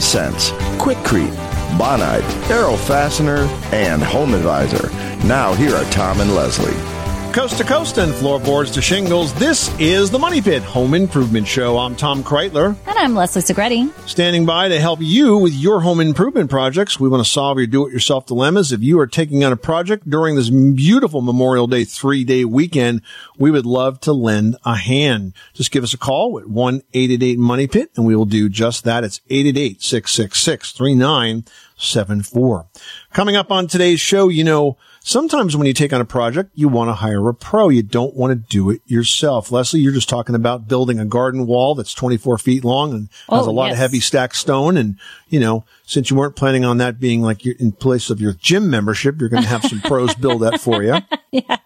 Sense, Quikrete, Bonide, Arrow Fastener, and Home Advisor. Now, here are Tom and Leslie. Coast to coast and floorboards to shingles, this is the Money Pit Home Improvement Show. I'm Tom Kraeutler. And I'm Leslie Segrete. Standing by to help you with your home improvement projects. We want to solve your do-it-yourself dilemmas. If you are taking on a project during this beautiful Memorial Day three-day weekend, we would love to lend a hand. Just give us a call at 1-888-MONEY-PIT and we will do just that. It's 888-666-3974. Coming up on today's show, you know, sometimes when you take on a project, you want to hire a pro. You don't want to do it yourself. Leslie, you're just talking about building a garden wall that's 24 feet long and has Oh, a lot yes. of heavy stacked stone. And, you know, since you weren't planning on that being like in place of your gym membership, you're going to have some pros build that for you. Yeah.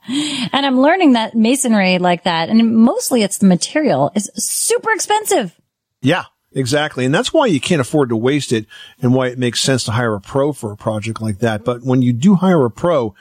And I'm learning that masonry like that, and mostly it's the material, is super expensive. Yeah, exactly. And that's why you can't afford to waste it and why it makes sense to hire a pro for a project like that. But when you do hire a pro,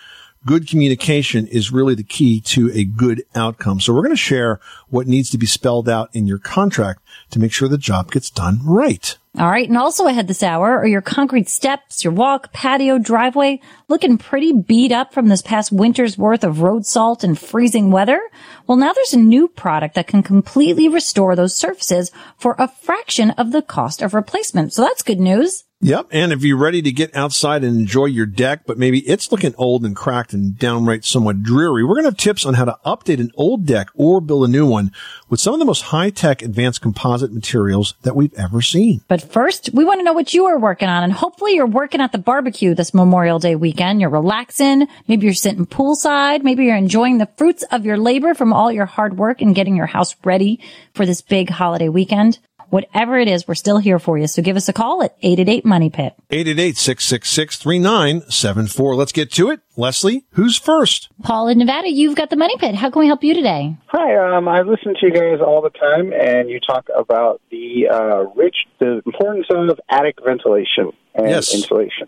good communication is really the key to a good outcome. So we're going to share what needs to be spelled out in your contract to make sure the job gets done right. All right. And also ahead this hour are your concrete steps, your walk, patio, driveway looking pretty beat up from this past winter's worth of road salt and freezing weather. Well, now there's a new product that can completely restore those surfaces for a fraction of the cost of replacement. So that's good news. Yep. And if you're ready to get outside and enjoy your deck, but maybe it's looking old and cracked and downright somewhat dreary, we're going to have tips on how to update an old deck or build a new one with some of the most high tech advanced composite materials that we've ever seen. But first, we want to know what you are working on. And hopefully you're working at the barbecue this Memorial Day weekend. You're relaxing. Maybe you're sitting poolside. Maybe you're enjoying the fruits of your labor from all your hard work and getting your house ready for this big holiday weekend. Whatever it is, we're still here for you. So give us a call at 888 Money Pit. 888-666-3974. Let's get to it. Leslie, who's first? Paul in Nevada, you've got the Money Pit. How can we help you today? Hi, um, I listen to you guys all the time, and you talk about the uh, rich, the importance of attic ventilation and Yes. insulation.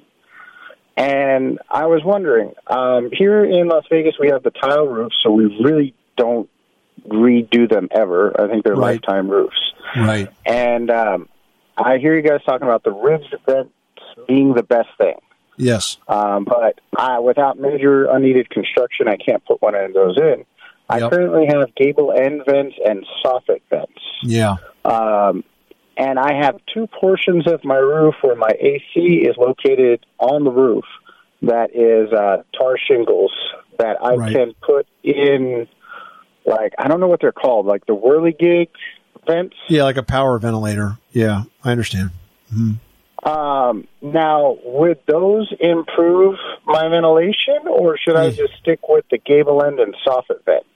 And I was wondering, um, here in Las Vegas, we have the tile roof, so we really don't redo them ever. I think they're Right. lifetime roofs. Right. And um, I hear you guys talking about the ridged vents being the best thing. Yes. Um, but I, without major unneeded construction, I can't put one of those in. I Yep. currently have gable end vents and soffit vents. Yeah. Um, and I have two portions of my roof where my AC is located on the roof that is uh, tar shingles that I Right. can put in, like, I don't know what they're called, like the whirligig vents. Yeah, like a power ventilator. Yeah, I understand. Um, now, would those improve my ventilation, or should I Hmm. just stick with the gable end and soffit vents?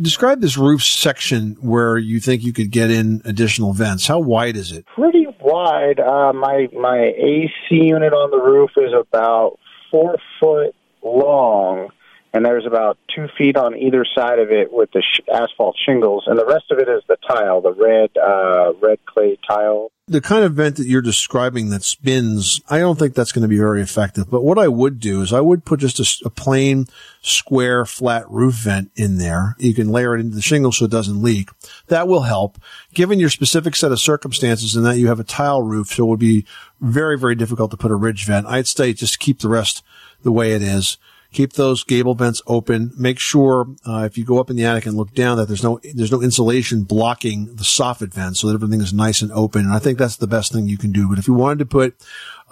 Describe this roof section where you think you could get in additional vents. How wide is it? Pretty wide. Uh, my my AC unit on the roof is about four foot long, and there's about two feet on either side of it with the sh- asphalt shingles, and the rest of it is the tile, the red uh, red clay tile. The kind of vent that you're describing that spins, I don't think that's going to be very effective. But what I would do is I would put just a plain square flat roof vent in there. You can layer it into the shingle so it doesn't leak. That will help. Given your specific set of circumstances and that you have a tile roof, so it would be very, very difficult to put a ridge vent. I'd say just keep the rest the way it is. Keep those gable vents open. Make sure uh, if you go up in the attic and look down that there's no there's no insulation blocking the soffit vent, so that everything is nice and open. And I think that's the best thing you can do. But if you wanted to put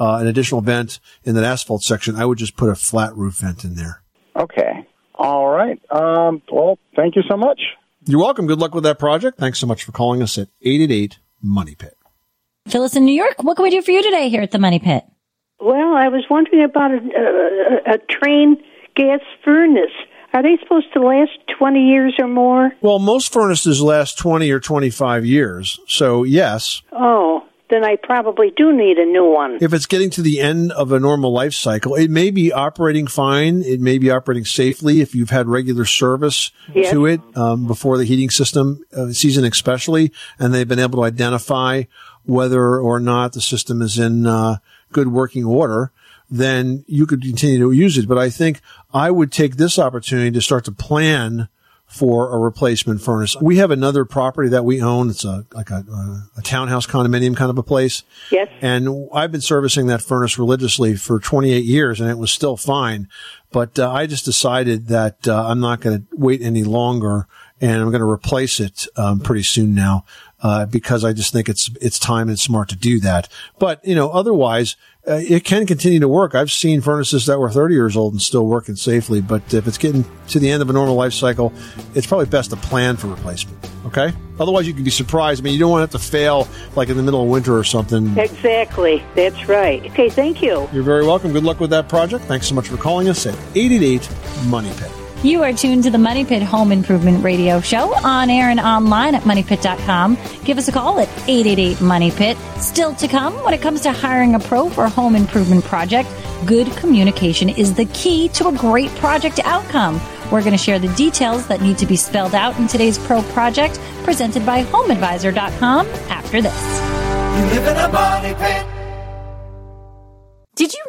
uh, an additional vent in that asphalt section, I would just put a flat roof vent in there. Okay. All right. Um, well, thank you so much. You're welcome. Good luck with that project. Thanks so much for calling us at 888 Money Pit. Phyllis in New York, what can we do for you today here at the Money Pit? Well, I was wondering about a, a, a Trane gas furnace. Are they supposed to last 20 years or more? Well, most furnaces last 20 or 25 years. So, yes, Oh, then I probably do need a new one. if it's getting to the end of a normal life cycle, it may be operating fine. It may be operating safely if you've had regular service Yes. to it um, before the heating system uh, season, especially, and they've been able to identify whether or not the system is in uh, good working order. Then you could continue to use it. But I think I would take this opportunity to start to plan for a replacement furnace. We have another property that we own. It's a like a, a townhouse condominium kind of a place. Yes. And I've been servicing that furnace religiously for 28 years and it was still fine. But uh, I just decided that uh, I'm not going to wait any longer and I'm going to replace it um, pretty soon now uh, because I just think it's it's time and smart to do that. But you know, otherwise, uh, it can continue to work. I've seen furnaces that were 30 years old and still working safely. But if it's getting to the end of a normal life cycle, it's probably best to plan for replacement. Okay. Otherwise, you can be surprised. I mean, you don't want it to fail like in the middle of winter or something. Exactly. That's right. Okay, thank you. You're very welcome. Good luck with that project. Thanks so much for calling us at 888 Money Pit. You are tuned to the Money Pit Home Improvement Radio Show on air and online at moneypit.com. Give us a call at 888 Money Pit. Still to come, when it comes to hiring a pro for a home improvement project, good communication is the key to a great project outcome. We're going to share the details that need to be spelled out in today's pro project, presented by HomeAdvisor.com after this.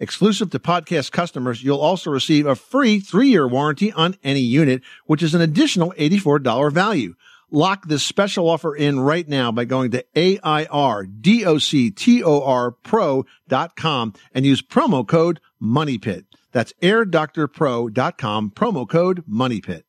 Exclusive to podcast customers, you'll also receive a free three-year warranty on any unit, which is an additional $84 value. Lock this special offer in right now by going to A-I-R-D-O-C-T-O-R pro.com and use promo code MONEYPIT. That's airdoctorpro.com, promo code MONEYPIT.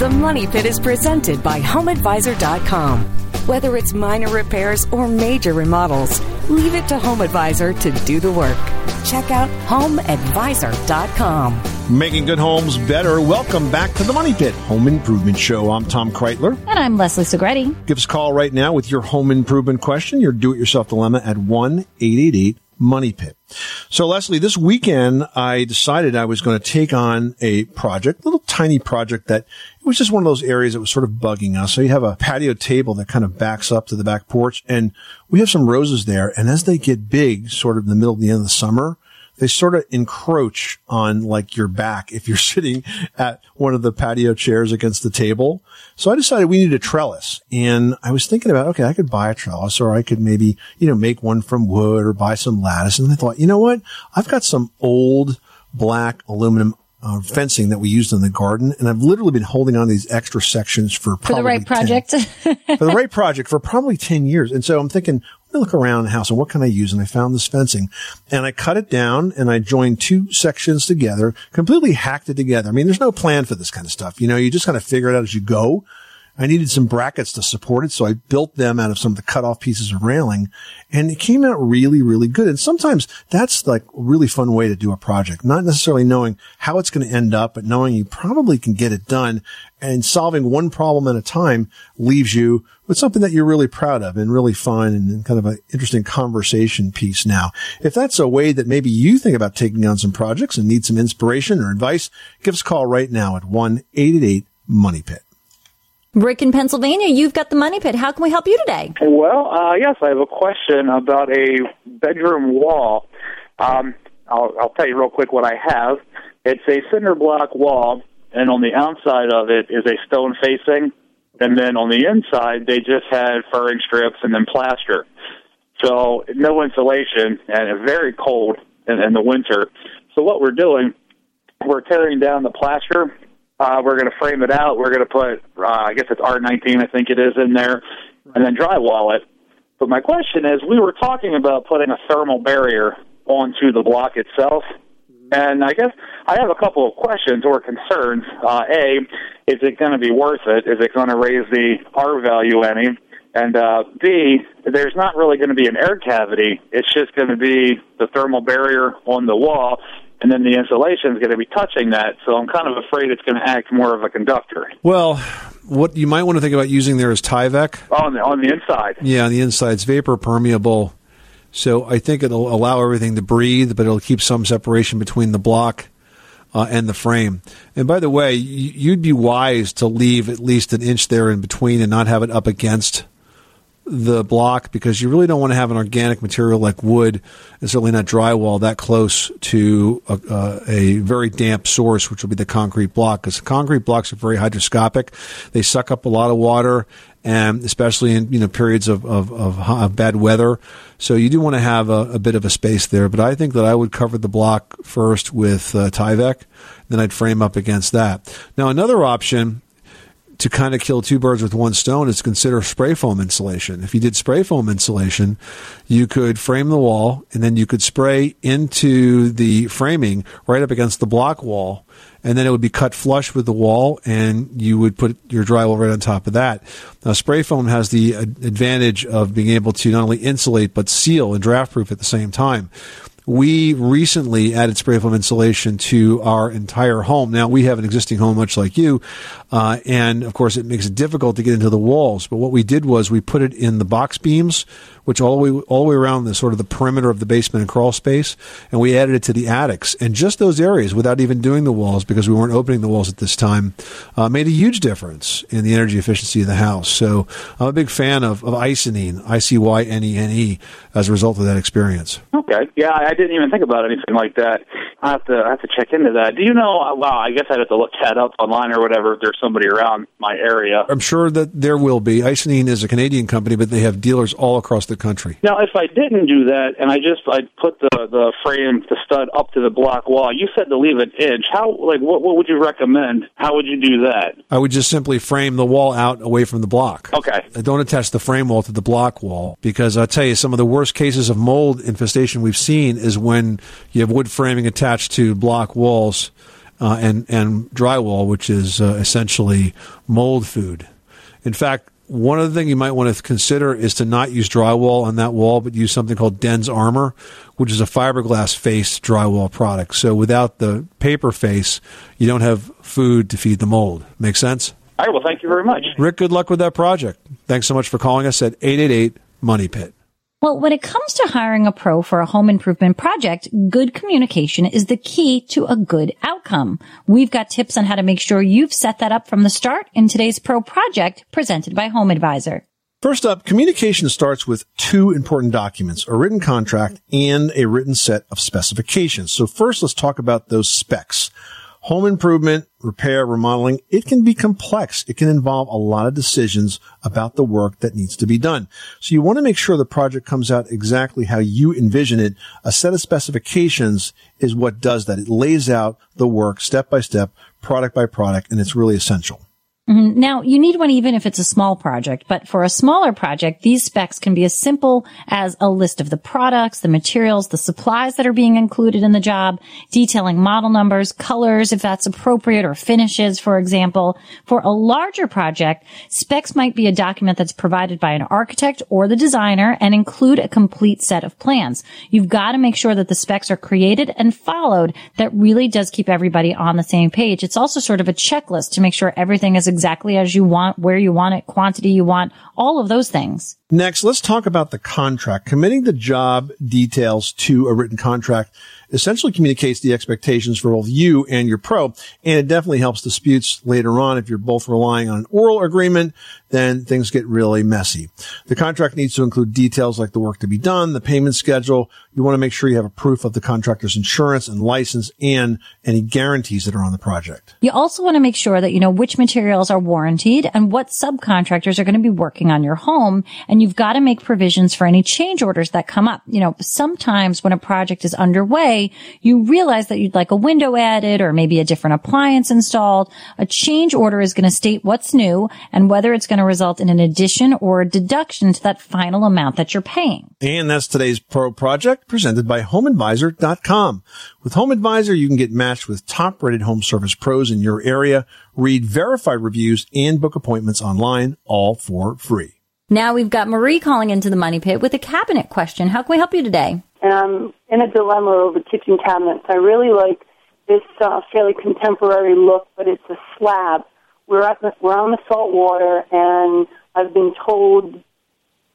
The Money Pit is presented by HomeAdvisor.com. Whether it's minor repairs or major remodels, leave it to HomeAdvisor to do the work. Check out HomeAdvisor.com. Making good homes better. Welcome back to the Money Pit Home Improvement Show. I'm Tom Kraeutler. And I'm Leslie Segrete. Give us a call right now with your home improvement question, your do-it-yourself dilemma at 1-888 Money Pit. So Leslie, this weekend I decided I was going to take on a project, a little tiny project that it was just one of those areas that was sort of bugging us. So you have a patio table that kind of backs up to the back porch and we have some roses there. And as they get big, sort of in the middle of the end of the summer, they sort of encroach on like your back if you're sitting at one of the patio chairs against the table. So I decided we needed a trellis and I was thinking about, okay, I could buy a trellis or I could maybe, you know, make one from wood or buy some lattice. And I thought, you know what? I've got some old black aluminum uh, fencing that we used in the garden. And I've literally been holding on these extra sections for For the right 10 project. for the right project for probably 10 years. And so I'm thinking, me look around the house and what can I use? And I found this fencing and I cut it down and I joined two sections together, completely hacked it together. I mean, there's no plan for this kind of stuff. You know, you just kind of figure it out as you go. I needed some brackets to support it. So I built them out of some of the cut off pieces of railing and it came out really, really good. And sometimes that's like a really fun way to do a project, not necessarily knowing how it's going to end up, but knowing you probably can get it done and solving one problem at a time leaves you with something that you're really proud of and really fun and kind of an interesting conversation piece now. If that's a way that maybe you think about taking on some projects and need some inspiration or advice, give us a call right now at 1-888-MONEY PIT. Rick in Pennsylvania, you've got the money pit. How can we help you today? Well, uh, yes, I have a question about a bedroom wall. Um, I'll, I'll tell you real quick what I have. It's a cinder block wall, and on the outside of it is a stone facing, and then on the inside they just had furring strips and then plaster. So no insulation, and it's very cold in, in the winter. So what we're doing, we're tearing down the plaster uh, we're going to frame it out. We're going to put, uh, I guess it's R19, I think it is in there, and then drywall it. But my question is, we were talking about putting a thermal barrier onto the block itself. And I guess I have a couple of questions or concerns. Uh, a, is it going to be worth it? Is it going to raise the R value any? And uh, B, there's not really going to be an air cavity. It's just going to be the thermal barrier on the wall and then the insulation is going to be touching that. So I'm kind of afraid it's going to act more of a conductor. Well, what you might want to think about using there is Tyvek. On the, on the inside. Yeah, on the inside. It's vapor permeable. So I think it'll allow everything to breathe, but it'll keep some separation between the block uh, and the frame. And by the way, you'd be wise to leave at least an inch there in between and not have it up against the block because you really don't want to have an organic material like wood and certainly not drywall that close to a, uh, a very damp source, which will be the concrete block. Because concrete blocks are very hydroscopic; they suck up a lot of water, and especially in you know periods of of, of, of bad weather. So you do want to have a, a, bit of a space there. But I think that I would cover the block first with uh, Tyvek, then I'd frame up against that. Now another option to kind of kill two birds with one stone is consider spray foam insulation. If you did spray foam insulation, you could frame the wall and then you could spray into the framing right up against the block wall and then it would be cut flush with the wall and you would put your drywall right on top of that. Now spray foam has the advantage of being able to not only insulate but seal and draft proof at the same time we recently added spray foam insulation to our entire home. Now we have an existing home, much like you, uh, and of course it makes it difficult to get into the walls. But what we did was we put it in the box beams, which all the way all the way around the sort of the perimeter of the basement and crawl space, and we added it to the attics. And just those areas, without even doing the walls, because we weren't opening the walls at this time, uh, made a huge difference in the energy efficiency of the house. So I'm a big fan of, of Icynene, I C Y N E N E, as a result of that experience. Okay, yeah, I didn't even think about anything like that. I have to I have to check into that. Do you know? Well, I guess I'd have to look that up online or whatever if there's somebody around my area. I'm sure that there will be. Icynene is a Canadian company, but they have dealers all across the country. Now, if I didn't do that and I just I put the the frame, the stud up to the block wall, you said to leave an inch. How like what what would you recommend? How would you do that? I would just simply frame the wall out away from the block. Okay. Don't attach the frame wall to the block wall because I'll tell you some of the worst cases of mold infestation we've seen is when you have wood framing attached to block walls uh, and and drywall, which is uh, essentially mold food. In fact, one other thing you might want to consider is to not use drywall on that wall, but use something called DensArmor, which is a fiberglass face drywall product. So without the paper face, you don't have food to feed the mold. Make sense? All right. Well, thank you very much. Rick, good luck with that project. Thanks so much for calling us at 888 Money Pit. Well, when it comes to hiring a pro for a home improvement project, good communication is the key to a good outcome. We've got tips on how to make sure you've set that up from the start in today's pro project presented by Home Advisor. First up, communication starts with two important documents, a written contract and a written set of specifications. So first, let's talk about those specs home improvement, repair, remodeling, it can be complex. It can involve a lot of decisions about the work that needs to be done. So you want to make sure the project comes out exactly how you envision it. A set of specifications is what does that. It lays out the work step by step, product by product, and it's really essential. Mhm. Now, you need one even if it's a small project, but for a smaller project, these specs can be as simple as a list of the products, the materials, the supplies that are being included in the job, detailing model numbers, colors, if that's appropriate, or finishes, for example. For a larger project, specs might be a document that's provided by an architect or the designer and include a complete set of plans. You've got to make sure that the specs are created and followed. That really does keep everybody on the same page. It's also sort of a checklist to make sure everything is as you want, where you want it, quantity you want, all of those things. Next, let's talk about the contract. Committing the job details to a written contract essentially communicates the expectations for both you and your pro, and it definitely helps disputes later on. If you're both relying on an oral agreement, then things get really messy. The contract needs to include details like the work to be done, the payment schedule. You want to make sure you have a proof of the contractor's insurance and license and any guarantees that are on the project. You also want to make sure that you know which materials are warranted and what subcontractors are going to be working on your home. And you've got to make provisions for any change orders that come up. You know, sometimes when a project is underway, you realize that you'd like a window added or maybe a different appliance installed. A change order is going to state what's new and whether it's going to result in an addition or a deduction to that final amount that you're paying. And that's today's Pro Project presented by HomeAdvisor.com. With Home Advisor, you can get matched with top rated home service pros in your area, read verified reviews, and book appointments online, all for free. Now we've got Marie calling into the money pit with a cabinet question. How can we help you today? and I'm in a dilemma over kitchen cabinets. I really like this uh, fairly contemporary look, but it's a slab. We're at the, we're on the salt water, and I've been told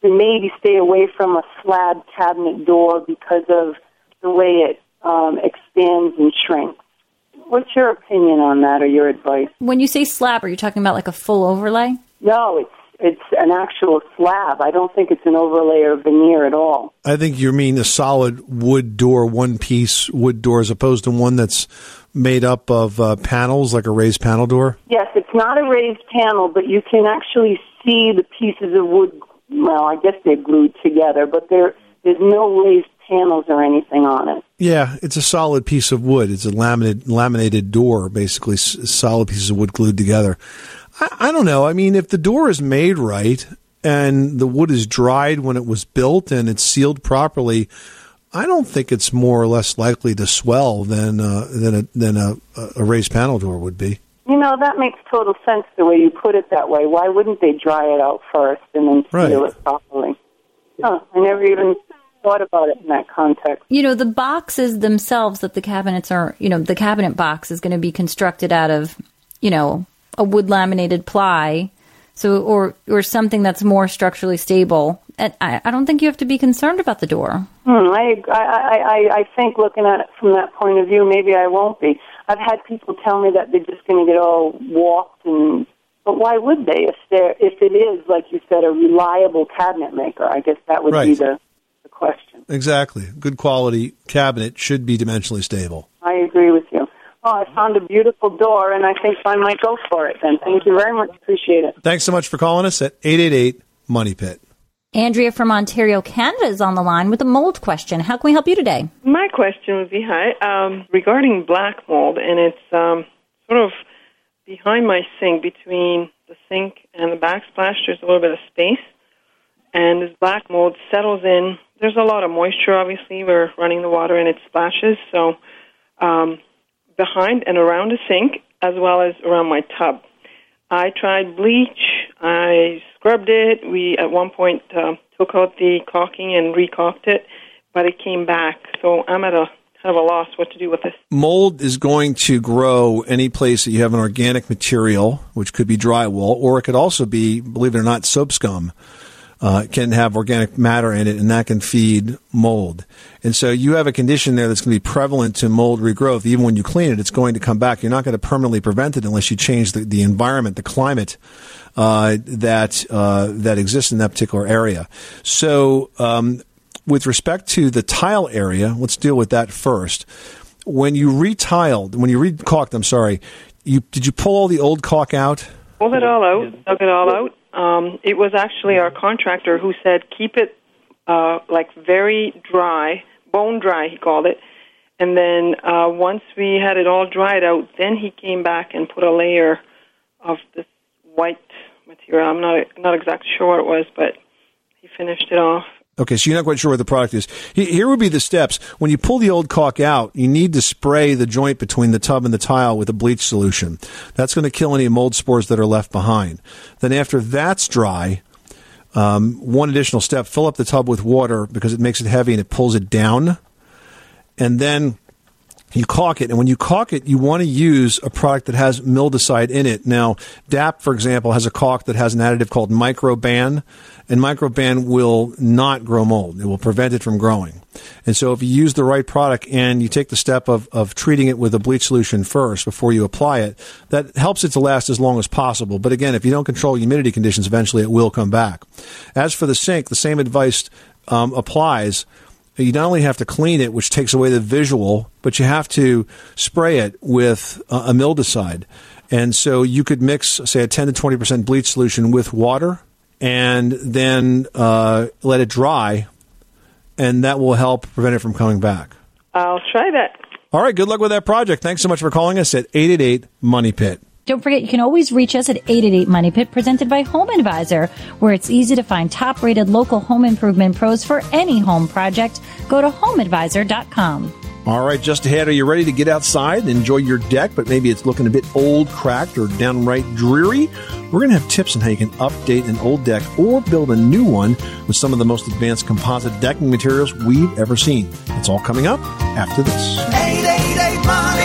to maybe stay away from a slab cabinet door because of the way it um, expands and shrinks. What's your opinion on that, or your advice? When you say slab, are you talking about like a full overlay? No, it's it's an actual slab. I don't think it's an overlay or veneer at all. I think you mean a solid wood door, one piece wood door, as opposed to one that's made up of uh, panels, like a raised panel door. Yes, it's not a raised panel, but you can actually see the pieces of wood. Well, I guess they're glued together, but there there's no raised panels or anything on it. Yeah, it's a solid piece of wood. It's a laminated laminated door, basically solid pieces of wood glued together. I, I don't know. I mean, if the door is made right and the wood is dried when it was built and it's sealed properly, I don't think it's more or less likely to swell than uh, than a than a, a raised panel door would be. You know, that makes total sense the way you put it that way. Why wouldn't they dry it out first and then seal Right. it properly? Huh, I never even thought about it in that context. You know, the boxes themselves that the cabinets are, you know, the cabinet box is going to be constructed out of, you know, a wood laminated ply. So, or, or something that's more structurally stable. And I, I don't think you have to be concerned about the door. Hmm, I, I, I, I- I think looking at it from that point of view, maybe I won't be. I've had people tell me that they're just going to get all warped, and but why would they if they're if it is like you said a reliable cabinet maker? I guess that would be the, the question. Exactly. Good quality cabinet should be dimensionally stable. I agree with you. Oh, I found a beautiful door, and I think I might go for it. Then, thank you very much. Appreciate it. Thanks so much for calling us at 888 Money Pit. Andrea from Ontario, Canada is on the line with a mold question. How can we help you today? My question would be hi um, regarding black mold, and it's um, sort of behind my sink, between the sink and the backsplash. There's a little bit of space, and this black mold settles in. There's a lot of moisture. Obviously, we're running the water, and it splashes. So, um, behind and around the sink, as well as around my tub. I tried bleach. I scrubbed it. We at one point uh, took out the caulking and recaulked it, but it came back. So I'm at a kind of a loss what to do with this. Mold is going to grow any place that you have an organic material, which could be drywall, or it could also be, believe it or not, soap scum. Uh, can have organic matter in it, and that can feed mold. And so you have a condition there that's going to be prevalent to mold regrowth. Even when you clean it, it's going to come back. You're not going to permanently prevent it unless you change the, the environment, the climate uh, that uh, that exists in that particular area. So, um, with respect to the tile area, let's deal with that first. When you retiled, when you recaulked, I'm sorry, you did you pull all the old caulk out? Pulled it all out, dug it all out. Um, it was actually our contractor who said keep it uh, like very dry, bone dry, he called it. And then uh, once we had it all dried out, then he came back and put a layer of this white material. I'm not not exactly sure what it was, but he finished it off. Okay, so you're not quite sure what the product is. Here would be the steps. When you pull the old caulk out, you need to spray the joint between the tub and the tile with a bleach solution. That's going to kill any mold spores that are left behind. Then after that's dry, um, one additional step, fill up the tub with water because it makes it heavy and it pulls it down. And then you caulk it, and when you caulk it, you want to use a product that has mildewcide in it. Now, DAP, for example, has a caulk that has an additive called Microban, and Microban will not grow mold. It will prevent it from growing. And so if you use the right product and you take the step of, of treating it with a bleach solution first before you apply it, that helps it to last as long as possible. But again, if you don't control humidity conditions, eventually it will come back. As for the sink, the same advice um, applies you not only have to clean it, which takes away the visual, but you have to spray it with uh, a mildewcide. And so you could mix, say, a 10 to 20% bleach solution with water and then uh, let it dry, and that will help prevent it from coming back. I'll try that. All right, good luck with that project. Thanks so much for calling us at 888 Money Pit. Don't forget, you can always reach us at 888 Money Pit, presented by Home Advisor, where it's easy to find top rated local home improvement pros for any home project. Go to homeadvisor.com. All right, just ahead, are you ready to get outside and enjoy your deck, but maybe it's looking a bit old, cracked, or downright dreary? We're going to have tips on how you can update an old deck or build a new one with some of the most advanced composite decking materials we've ever seen. It's all coming up after this. 888 Money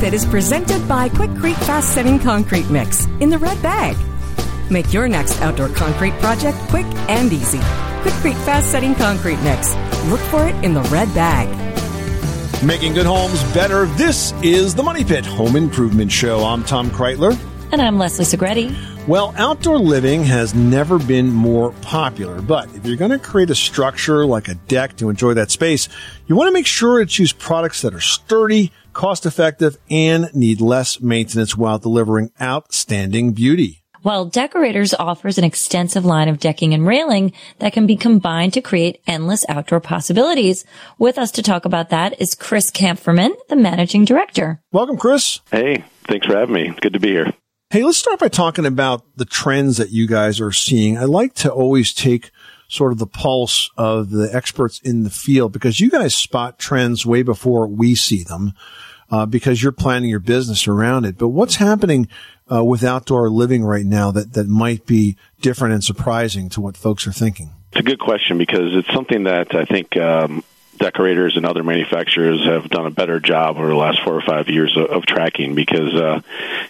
The Money is presented by Quikrete Fast Setting Concrete Mix in the red bag. Make your next outdoor concrete project quick and easy. Quikrete Fast Setting Concrete Mix. Look for it in the red bag. Making good homes better. This is the Money Pit Home Improvement Show. I'm Tom Kraeutler. And I'm Leslie Segrete. Well, outdoor living has never been more popular, but if you're going to create a structure like a deck to enjoy that space, you want to make sure to choose products that are sturdy, cost effective, and need less maintenance while delivering outstanding beauty. While Deckorators offers an extensive line of decking and railing that can be combined to create endless outdoor possibilities. With us to talk about that is Chris Kampferman, the managing director. Welcome, Chris. Hey, thanks for having me. Good to be here. Hey, let's start by talking about the trends that you guys are seeing. I like to always take sort of the pulse of the experts in the field because you guys spot trends way before we see them. Uh, because you're planning your business around it. But what's happening uh, with outdoor living right now that, that might be different and surprising to what folks are thinking? It's a good question because it's something that I think um, Deckorators and other manufacturers have done a better job over the last four or five years of, of tracking because, uh,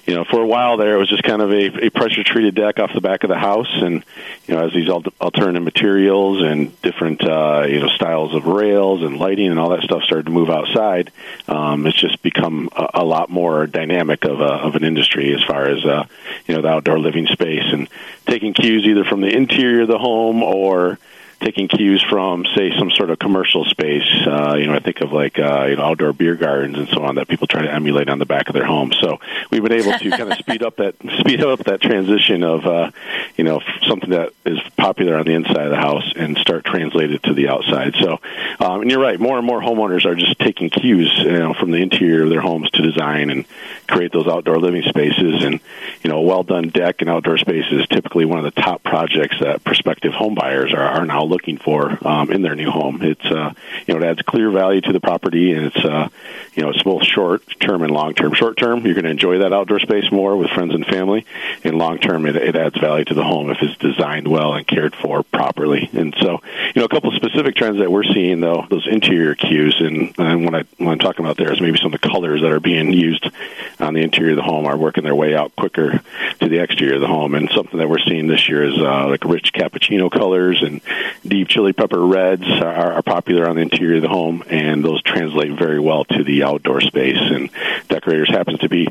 you know, for a while there it was just kind of a, a pressure treated deck off the back of the house, and you know, as these al- alternative materials and different uh, you know styles of rails and lighting and all that stuff started to move outside, um, it's just become a, a lot more dynamic of, a, of an industry as far as uh, you know the outdoor living space and taking cues either from the interior of the home or taking cues from, say, some sort of commercial space. Uh, you know, I think of like uh, you know outdoor beer gardens and so on that people try to emulate on the back of their homes. So we've been able to kind of speed up that speed up that transition of uh, you know something that is popular on the inside of the house and start translate it to the outside. So, um, and you're right, more and more homeowners are just taking cues you know from the interior of their homes to design and create those outdoor living spaces. And you know, a well done deck and outdoor space is typically one of the top projects that prospective home buyers are, are now looking for um, in their new home. It's uh, you know it adds clear value to the property, and it's uh, you know it's both short term and long term. Short term, you're going to enjoy that outdoor space more with friends and family, and long term, it, it adds value to the home if it's designed well and cared for properly. And so, you know, a couple of specific trends that we're seeing though, those interior cues, and, and what I what I'm talking about there is maybe some of the colors that are being used on the interior of the home are working their way out quicker to the exterior of the home. And something that we're seeing this year is uh, like rich cappuccino colors and deep chili pepper reds are, are popular on the interior of the home, and those translate very well to the outdoor space. And Deckorators happens to be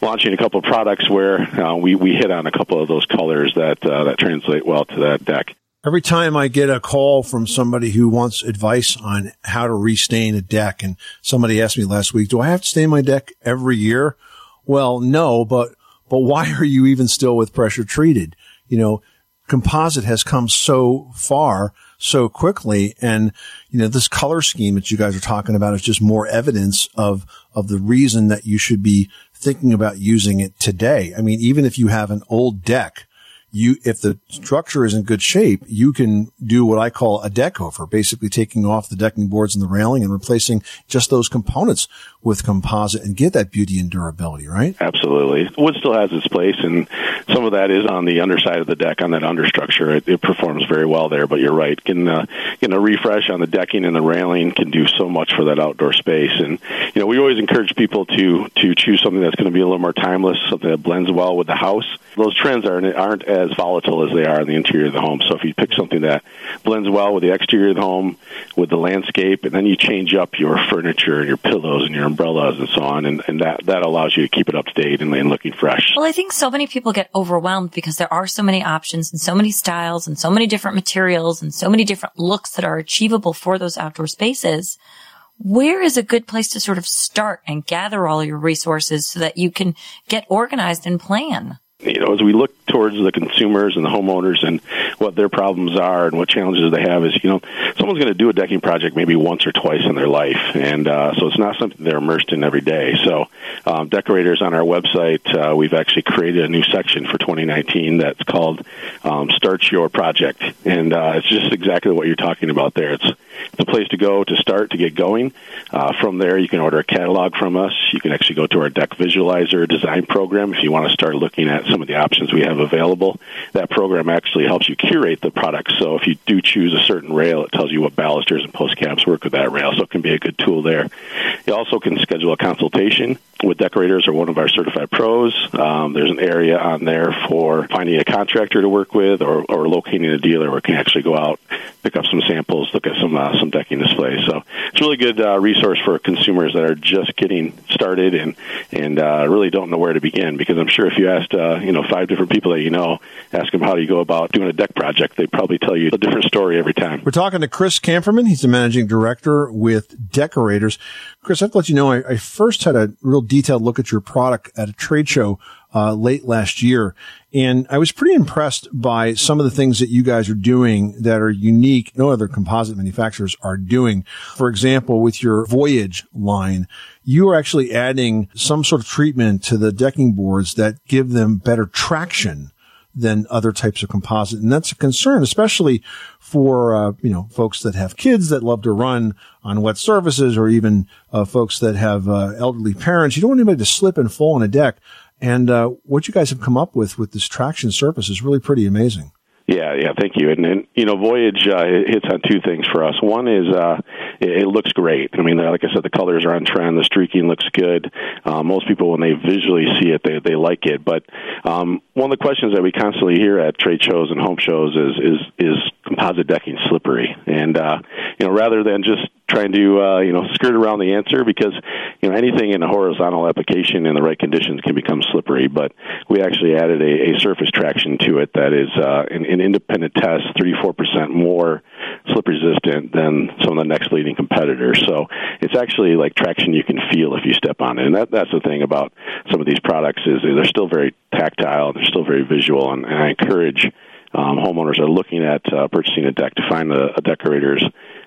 launching a couple of products where uh, we we hit on a couple of those colors that uh, that translate well to that deck. Every time I get a call from somebody who wants advice on how to restain a deck, and somebody asked me last week, do I have to stain my deck every year? Well, no, but, but why are you even still with pressure treated? You know, composite has come so far so quickly. And, you know, this color scheme that you guys are talking about is just more evidence of, of the reason that you should be thinking about using it today. I mean, even if you have an old deck, you, if the structure is in good shape, you can do what I call a deck over, basically taking off the decking boards and the railing and replacing just those components with composite and get that beauty and durability, right? Absolutely. Wood still has its place, and some of that is on the underside of the deck, on that understructure. It, it performs very well there, but you're right. Getting a refresh on the decking and the railing can do so much for that outdoor space. And, you know, we always encourage people to, to choose something that's going to be a little more timeless, something that blends well with the house. Those trends aren't, aren't as volatile as they are in the interior of the home. So if you pick something that blends well with the exterior of the home, with the landscape, and then you change up your furniture and your pillows and your umbrellas and so on, and, and that, that allows you to keep it up to date and, and looking fresh. Well, I think so many people get overwhelmed because there are so many options and so many styles and so many different materials and so many different looks that are achievable for those outdoor spaces. Where is a good place to sort of start and gather all your resources so that you can get organized and plan? You know, as we look towards the consumers and the homeowners and what their problems are and what challenges they have, is you know, someone's going to do a decking project maybe once or twice in their life, and uh, so it's not something they're immersed in every day. So, um, Deckorators on our website, uh, we've actually created a new section for 2019 that's called um, "Start Your Project," and uh, it's just exactly what you're talking about there. It's a place to go to start to get going. Uh, from there, you can order a catalog from us. You can actually go to our deck visualizer design program if you want to start looking at some of the options we have available. That program actually helps you curate the product. So if you do choose a certain rail, it tells you what balusters and post caps work with that rail. So it can be a good tool there. You also can schedule a consultation with Deckorators or one of our certified pros. Um, there's an area on there for finding a contractor to work with or, or locating a dealer where you can actually go out, pick up some samples, look at some uh, some decking displays. So it's a really good uh, resource for consumers that are just getting started and and uh, really don't know where to begin. Because I'm sure if you asked uh, you know five different people that you know, ask them how do you go about doing a deck project, they'd probably tell you a different story every time. We're talking to Chris Camperman. He's the managing director with Deckorators. Chris, I have to let you know, I, I first had a real detailed look at your product at a trade show uh, late last year. And I was pretty impressed by some of the things that you guys are doing that are unique. No other composite manufacturers are doing. For example, with your Voyage line, you are actually adding some sort of treatment to the decking boards that give them better traction than other types of composite. And that's a concern, especially for, uh, you know, folks that have kids that love to run on wet surfaces or even, uh, folks that have, uh, elderly parents. You don't want anybody to slip and fall on a deck. And, uh, what you guys have come up with with this traction surface is really pretty amazing. Yeah, yeah, thank you. And, and you know, Voyage uh, hits on two things for us. One is uh, it, it looks great. I mean, like I said, the colors are on trend. The streaking looks good. Uh, most people, when they visually see it, they they like it. But um, one of the questions that we constantly hear at trade shows and home shows is is is composite decking slippery? And uh, you know, rather than just trying to uh, you know skirt around the answer because you know anything in a horizontal application in the right conditions can become slippery. But we actually added a, a surface traction to it that is uh, an, an independent test, 34 percent more slip resistant than some of the next leading competitors. So it's actually like traction you can feel if you step on it. And that, that's the thing about some of these products is they're still very tactile, they're still very visual, and, and I encourage um, homeowners are looking at uh, purchasing a deck to find a, a Deckorators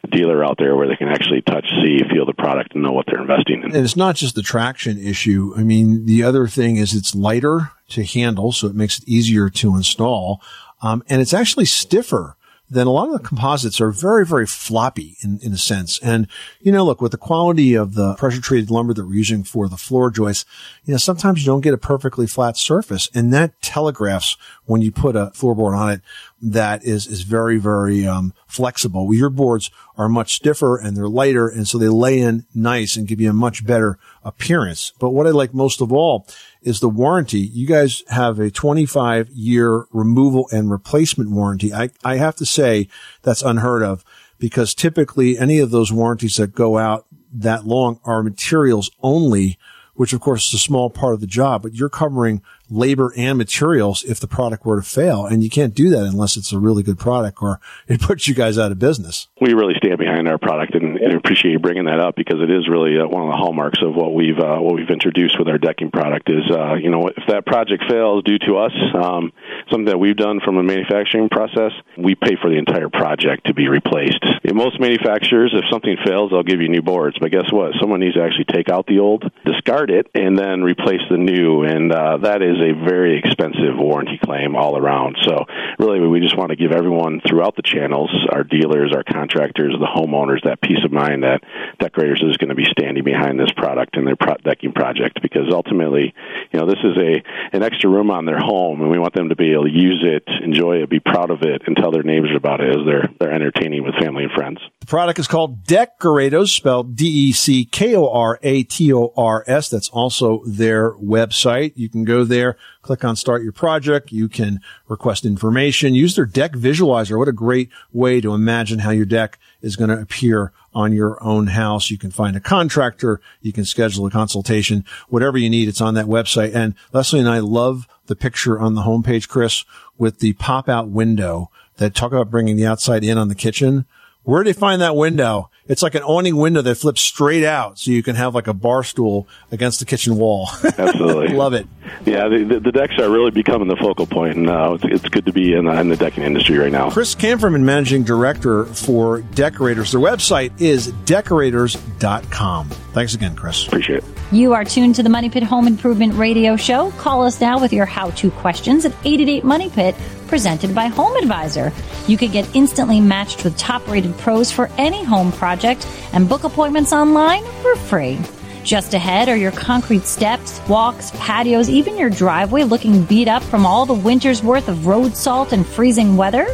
dealer out there where they can actually touch, see, feel the product, and know what they're investing in. And it's not just the traction issue. I mean, the other thing is it's lighter to handle, so it makes it easier to install. Um, and it's actually stiffer then a lot of the composites are very, very floppy in, in a sense. And, you know, look, with the quality of the pressure treated lumber that we're using for the floor joists, you know, sometimes you don't get a perfectly flat surface and that telegraphs when you put a floorboard on it that is, is very, very, um, flexible. Your boards are much stiffer and they're lighter. And so they lay in nice and give you a much better appearance. But what I like most of all is the warranty. You guys have a 25 year removal and replacement warranty. I, I have to say that's unheard of because typically any of those warranties that go out that long are materials only, which of course is a small part of the job, but you're covering labor and materials if the product were to fail. And you can't do that unless it's a really good product or it puts you guys out of business. We really stand behind our product and, and appreciate you bringing that up because it is really uh, one of the hallmarks of what we've uh, what we've introduced with our decking product is uh, you know if that project fails due to us um, something that we've done from a manufacturing process we pay for the entire project to be replaced. In most manufacturers if something fails they'll give you new boards but guess what someone needs to actually take out the old discard it and then replace the new and uh, that is a very expensive warranty claim all around. So really, we just want to give everyone throughout the channels, our dealers, our contractors, the homeowners, that peace of mind that Deckorators is going to be standing behind this product and their pro- decking project because ultimately, you know, this is a an extra room on their home, and we want them to be able to use it, enjoy it, be proud of it, and tell their neighbors about it as they're they're entertaining with family and friends. Product is called Deckorators, spelled D E C K O R A T O R S. That's also their website. You can go there, click on Start Your Project. You can request information, use their deck visualizer. What a great way to imagine how your deck is going to appear on your own house. You can find a contractor. You can schedule a consultation, whatever you need. It's on that website. And Leslie and I love the picture on the homepage, Chris, with the pop out window that talk about bringing the outside in on the kitchen. Where did they find that window? It's like an awning window that flips straight out, so you can have like a bar stool against the kitchen wall. Absolutely, love it. Yeah, the, the, the, decks are really becoming the focal point, and uh, it's, it's, good to be in, in, the decking industry right now. Chris Camferman, managing director for Deckorators. Their website is deckorators.com. Thanks again, Chris. Appreciate it. You are tuned to the Money Pit Home Improvement Radio Show. Call us now with your how-to questions at 888 Money Pit presented by Home Advisor. You can get instantly matched with top rated pros for any home project and book appointments online for free. Just ahead are your concrete steps, walks, patios, even your driveway looking beat up from all the winter's worth of road salt and freezing weather.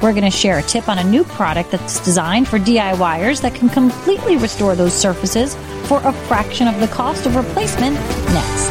We're going to share a tip on a new product that's designed for DIYers that can completely restore those surfaces for a fraction of the cost of replacement next.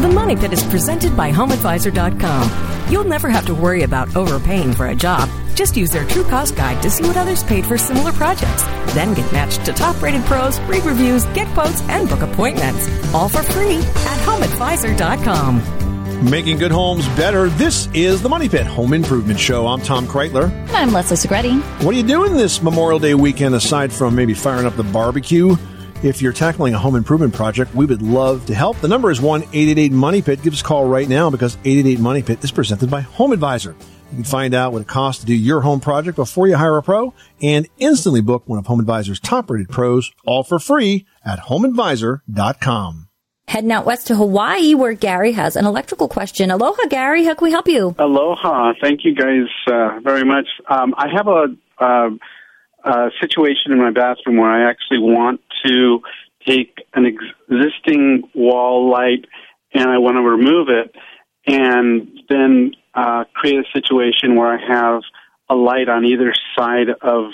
The Money Pit is presented by HomeAdvisor.com. You'll never have to worry about overpaying for a job. Just use their True Cost Guide to see what others paid for similar projects. Then get matched to top rated pros, read reviews, get quotes, and book appointments. All for free at HomeAdvisor.com. Making good homes better. This is the Money Pit Home Improvement Show. I'm Tom Kraeutler. And I'm Leslie Segrete. What are you doing this Memorial Day weekend aside from maybe firing up the barbecue? If you're tackling a home improvement project, we would love to help. The number is 1 888 Money Pit. Give us a call right now because 888 Money Pit is presented by Home Advisor. You can find out what it costs to do your home project before you hire a pro and instantly book one of Home Advisor's top rated pros all for free at homeadvisor.com. Heading out west to Hawaii where Gary has an electrical question. Aloha, Gary. How can we help you? Aloha. Thank you guys uh, very much. Um, I have a, uh, a situation in my bathroom where I actually want to take an existing wall light and I want to remove it and then uh, create a situation where I have a light on either side of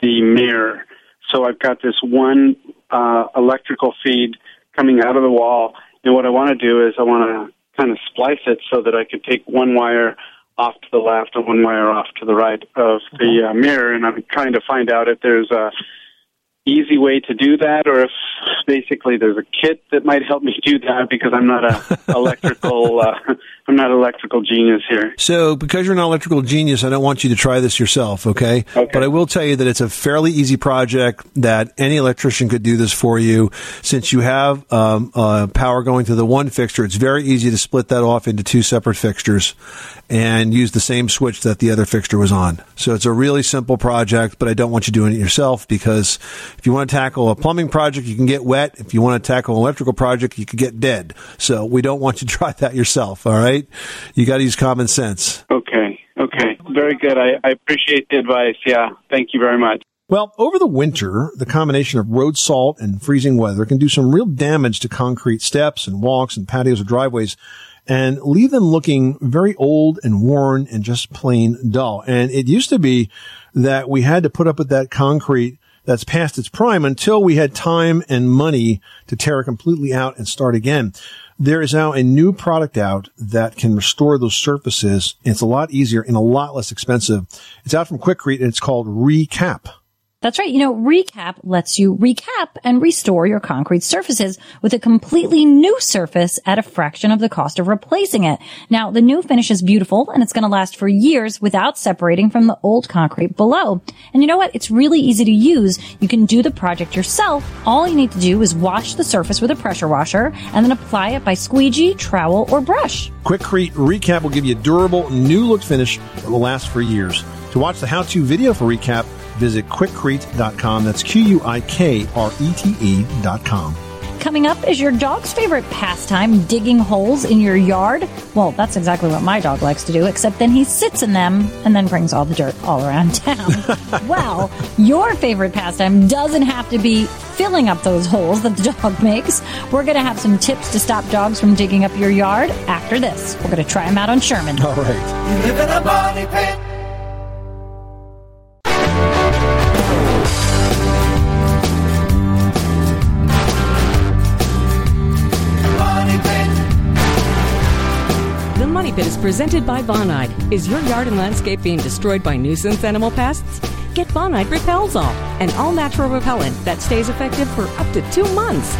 the mirror. So I've got this one uh, electrical feed coming out of the wall, and what I want to do is I want to kind of splice it so that I could take one wire off to the left and one wire off to the right of the uh, mirror, and I'm trying to find out if there's a easy way to do that or if basically there's a kit that might help me do that because I'm not a electrical uh, I'm not an electrical genius here. So, because you're an electrical genius, I don't want you to try this yourself, okay? okay? But I will tell you that it's a fairly easy project that any electrician could do this for you. Since you have um, uh, power going to the one fixture, it's very easy to split that off into two separate fixtures and use the same switch that the other fixture was on. So, it's a really simple project, but I don't want you doing it yourself because if you want to tackle a plumbing project, you can get wet. If you want to tackle an electrical project, you could get dead. So, we don't want you to try that yourself, all right? Right? You got to use common sense. Okay. Okay. Very good. I, I appreciate the advice. Yeah. Thank you very much. Well, over the winter, the combination of road salt and freezing weather can do some real damage to concrete steps and walks and patios or driveways and leave them looking very old and worn and just plain dull. And it used to be that we had to put up with that concrete that's past its prime until we had time and money to tear it completely out and start again. There is now a new product out that can restore those surfaces. It's a lot easier and a lot less expensive. It's out from Quikrete and it's called Recap. That's right. You know, Recap lets you recap and restore your concrete surfaces with a completely new surface at a fraction of the cost of replacing it. Now, the new finish is beautiful and it's going to last for years without separating from the old concrete below. And you know what? It's really easy to use. You can do the project yourself. All you need to do is wash the surface with a pressure washer and then apply it by squeegee, trowel, or brush. Quikrete Recap will give you a durable, new look finish that will last for years. To watch the how-to video for Recap, visit quikrete.com. That's Q-U-I-K-R-E-T-E.com. Coming up is your dog's favorite pastime, digging holes in your yard. Well, that's exactly what my dog likes to do, except then he sits in them and then brings all the dirt all around town. well, your favorite pastime doesn't have to be filling up those holes that the dog makes. We're going to have some tips to stop dogs from digging up your yard after this. We're going to try them out on Sherman. All right. Presented by Bonide. Is your yard and landscape being destroyed by nuisance animal pests? Get Bonide Repels All, an all natural repellent that stays effective for up to two months.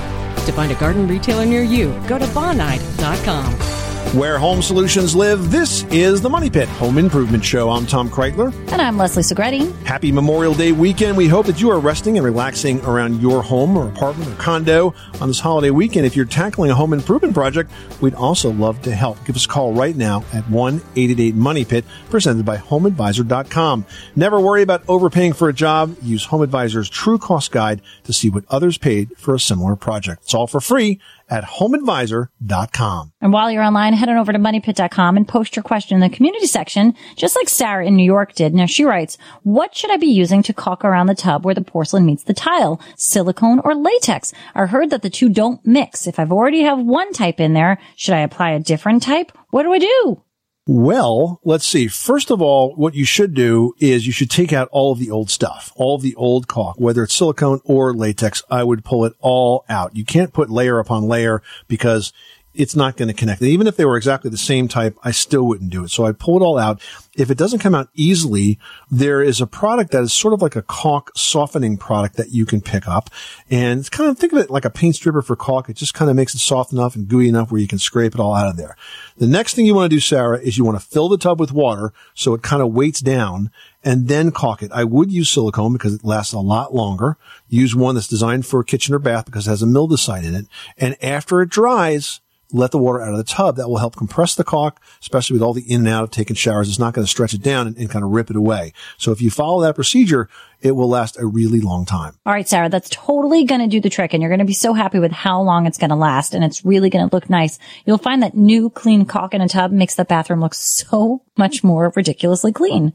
To find a garden retailer near you, go to bonide.com. Where home solutions live, this is the Money Pit Home Improvement Show. I'm Tom Kraeutler. And I'm Leslie Segrete. Happy Memorial Day weekend. We hope that you are resting and relaxing around your home or apartment or condo on this holiday weekend. If you're tackling a home improvement project, we'd also love to help. Give us a call right now at 1-888 Money Pit, presented by HomeAdvisor.com. Never worry about overpaying for a job. Use Home Advisor's True Cost Guide to see what others paid for a similar project. It's all for free at HomeAdvisor.com. And while you're online, head on over to moneypit.com and post your question in the community section, just like Sarah in New York did. Now she writes, what should I be using to caulk around the tub where the porcelain meets the tile? Silicone or latex? I heard that the two don't mix. If I've already have one type in there, should I apply a different type? What do I do? Well, let's see. First of all, what you should do is you should take out all of the old stuff, all of the old caulk, whether it's silicone or latex. I would pull it all out. You can't put layer upon layer because it's not going to connect. Even if they were exactly the same type, I still wouldn't do it. So I'd pull it all out. If it doesn't come out easily, there is a product that is sort of like a caulk softening product that you can pick up. And it's kind of, think of it like a paint stripper for caulk. It just kind of makes it soft enough and gooey enough where you can scrape it all out of there. The next thing you want to do, Sarah, is you want to fill the tub with water so it kind of weights down and then caulk it. I would use silicone because it lasts a lot longer. Use one that's designed for a kitchen or bath because it has a mildewcide in it. And after it dries, let the water out of the tub. That will help compress the caulk, especially with all the in and out of taking showers. It's not going to stretch it down and, and kind of rip it away. So if you follow that procedure, it will last a really long time. All right, Sarah, that's totally going to do the trick. And you're going to be so happy with how long it's going to last. And it's really going to look nice. You'll find that new clean caulk in a tub makes the bathroom look so much more ridiculously clean.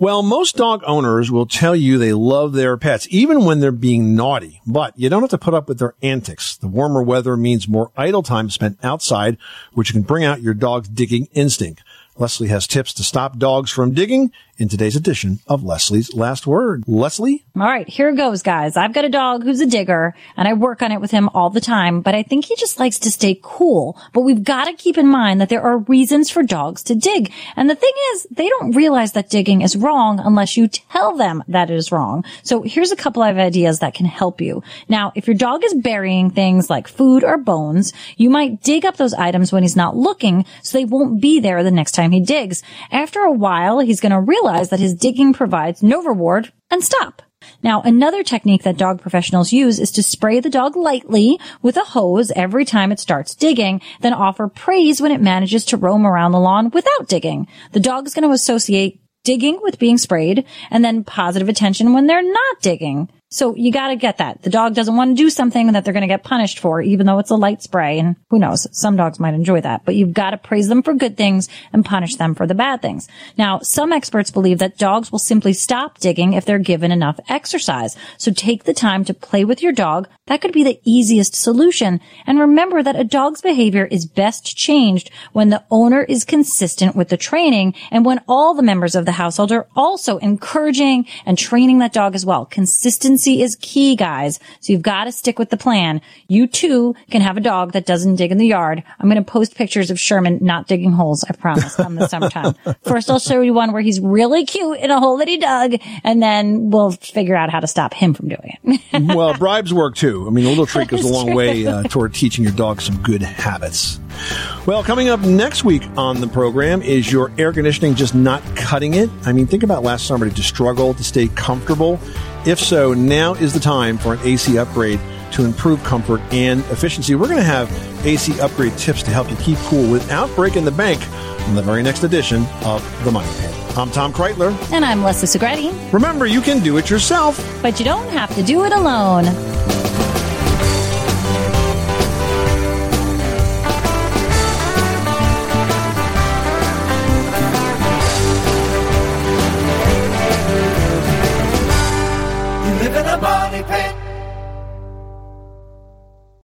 Well, most dog owners will tell you they love their pets, even when they're being naughty, but you don't have to put up with their antics. The warmer weather means more idle time spent outside, which can bring out your dog's digging instinct. Leslie has tips to stop dogs from digging in today's edition of Leslie's Last Word. Leslie? All right, here goes, guys. I've got a dog who's a digger and I work on it with him all the time, but I think he just likes to stay cool. But we've got to keep in mind that there are reasons for dogs to dig. And the thing is, they don't realize that digging is wrong unless you tell them that it is wrong. So here's a couple of ideas that can help you. Now, if your dog is burying things like food or bones, you might dig up those items when he's not looking so they won't be there the next time he digs. After a while, he's going to realize that his digging provides no reward and stop. Now, another technique that dog professionals use is to spray the dog lightly with a hose every time it starts digging, then offer praise when it manages to roam around the lawn without digging. The dog is going to associate digging with being sprayed and then positive attention when they're not digging. So you got to get that. The dog doesn't want to do something that they're going to get punished for, even though it's a light spray. And who knows? Some dogs might enjoy that, but you've got to praise them for good things and punish them for the bad things. Now, some experts believe that dogs will simply stop digging if they're given enough exercise. So take the time to play with your dog. That could be the easiest solution. And remember that a dog's behavior is best changed when the owner is consistent with the training and when all the members of the household are also encouraging and training that dog as well. Consistency is key, guys. So you've got to stick with the plan. You too can have a dog that doesn't dig in the yard. I'm going to post pictures of Sherman not digging holes. I promise come the summertime. First, I'll show you one where he's really cute in a hole that he dug and then we'll figure out how to stop him from doing it. well, bribes work too. I mean, a little treat goes a long way uh, toward teaching your dog some good habits. Well, coming up next week on the program is your air conditioning just not cutting it? I mean, think about last summer. Did you struggle to stay comfortable? If so, now is the time for an AC upgrade to improve comfort and efficiency. We're going to have AC upgrade tips to help you keep cool without breaking the bank on the very next edition of The Money Pit. I'm Tom Kraeutler. And I'm Leslie Segrete. Remember, you can do it yourself, but you don't have to do it alone.